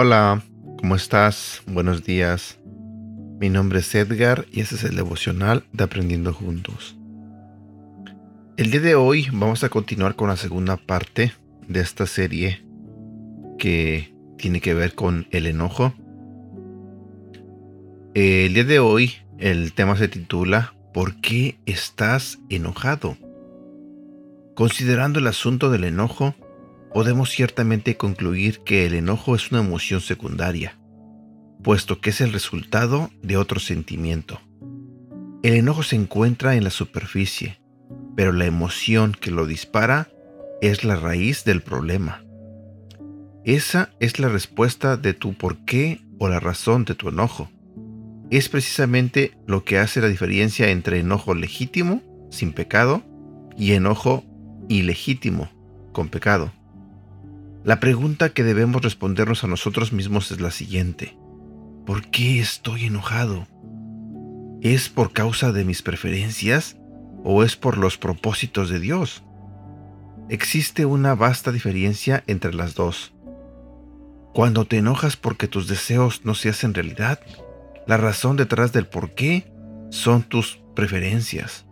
Hola, ¿cómo estás? Buenos días. Mi nombre es Edgar y este es el devocional de Aprendiendo Juntos. El día de hoy vamos a continuar con la segunda parte de esta serie que tiene que ver con el enojo. El día de hoy el tema se titula ¿Por qué estás enojado? Considerando el asunto del enojo, podemos ciertamente concluir que el enojo es una emoción secundaria, puesto que es el resultado de otro sentimiento. El enojo se encuentra en la superficie, pero la emoción que lo dispara es la raíz del problema. Esa es la respuesta de tu por qué o la razón de tu enojo. Es precisamente lo que hace la diferencia entre enojo legítimo, sin pecado, y enojo ilegítimo, con pecado. La pregunta que debemos respondernos a nosotros mismos es la siguiente. ¿Por qué estoy enojado? ¿Es por causa de mis preferencias o es por los propósitos de Dios? Existe una vasta diferencia entre las dos. Cuando te enojas porque tus deseos no se hacen realidad, la razón detrás del por qué son tus preferencias.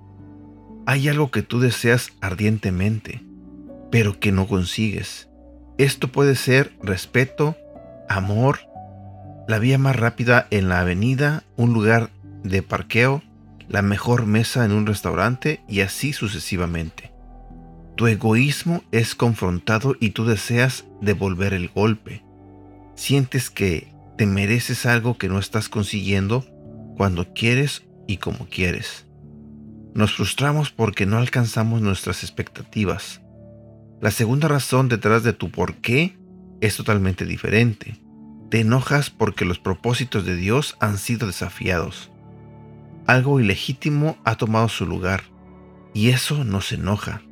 Hay algo que tú deseas ardientemente, pero que no consigues. Esto puede ser respeto, amor, la vía más rápida en la avenida, un lugar de parqueo, la mejor mesa en un restaurante y así sucesivamente. Tu egoísmo es confrontado y tú deseas devolver el golpe. Sientes que te mereces algo que no estás consiguiendo cuando quieres y como quieres. Nos frustramos porque no alcanzamos nuestras expectativas. La segunda razón detrás de tu por qué es totalmente diferente. Te enojas porque los propósitos de Dios han sido desafiados. Algo ilegítimo ha tomado su lugar y eso nos enoja.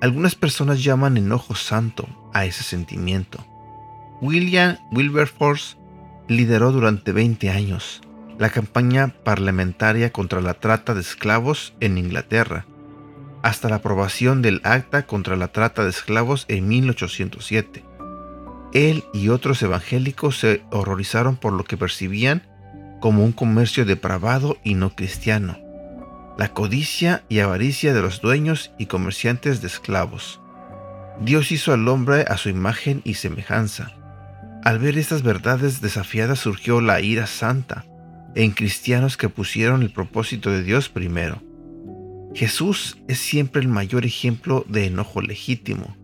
Algunas personas llaman enojo santo a ese sentimiento. William Wilberforce lideró durante 20 años la campaña parlamentaria contra la trata de esclavos en Inglaterra, hasta la aprobación del Acta contra la trata de esclavos en 1807. Él y otros evangélicos se horrorizaron por lo que percibían como un comercio depravado y no cristiano la codicia y avaricia de los dueños y comerciantes de esclavos. Dios hizo al hombre a su imagen y semejanza. Al ver estas verdades desafiadas surgió la ira santa en cristianos que pusieron el propósito de Dios primero. Jesús es siempre el mayor ejemplo de enojo legítimo.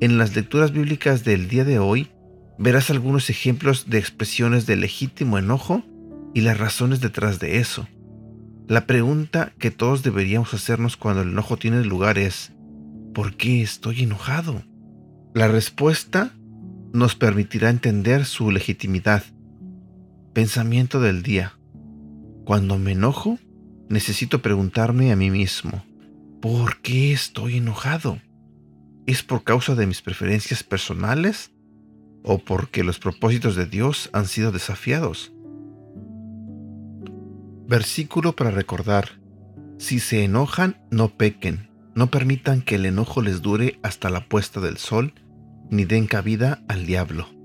En las lecturas bíblicas del día de hoy verás algunos ejemplos de expresiones de legítimo enojo y las razones detrás de eso. La pregunta que todos deberíamos hacernos cuando el enojo tiene lugar es, ¿por qué estoy enojado? La respuesta nos permitirá entender su legitimidad. Pensamiento del día. Cuando me enojo, necesito preguntarme a mí mismo, ¿por qué estoy enojado? ¿Es por causa de mis preferencias personales o porque los propósitos de Dios han sido desafiados? Versículo para recordar. Si se enojan, no pequen. No permitan que el enojo les dure hasta la puesta del sol, ni den cabida al diablo.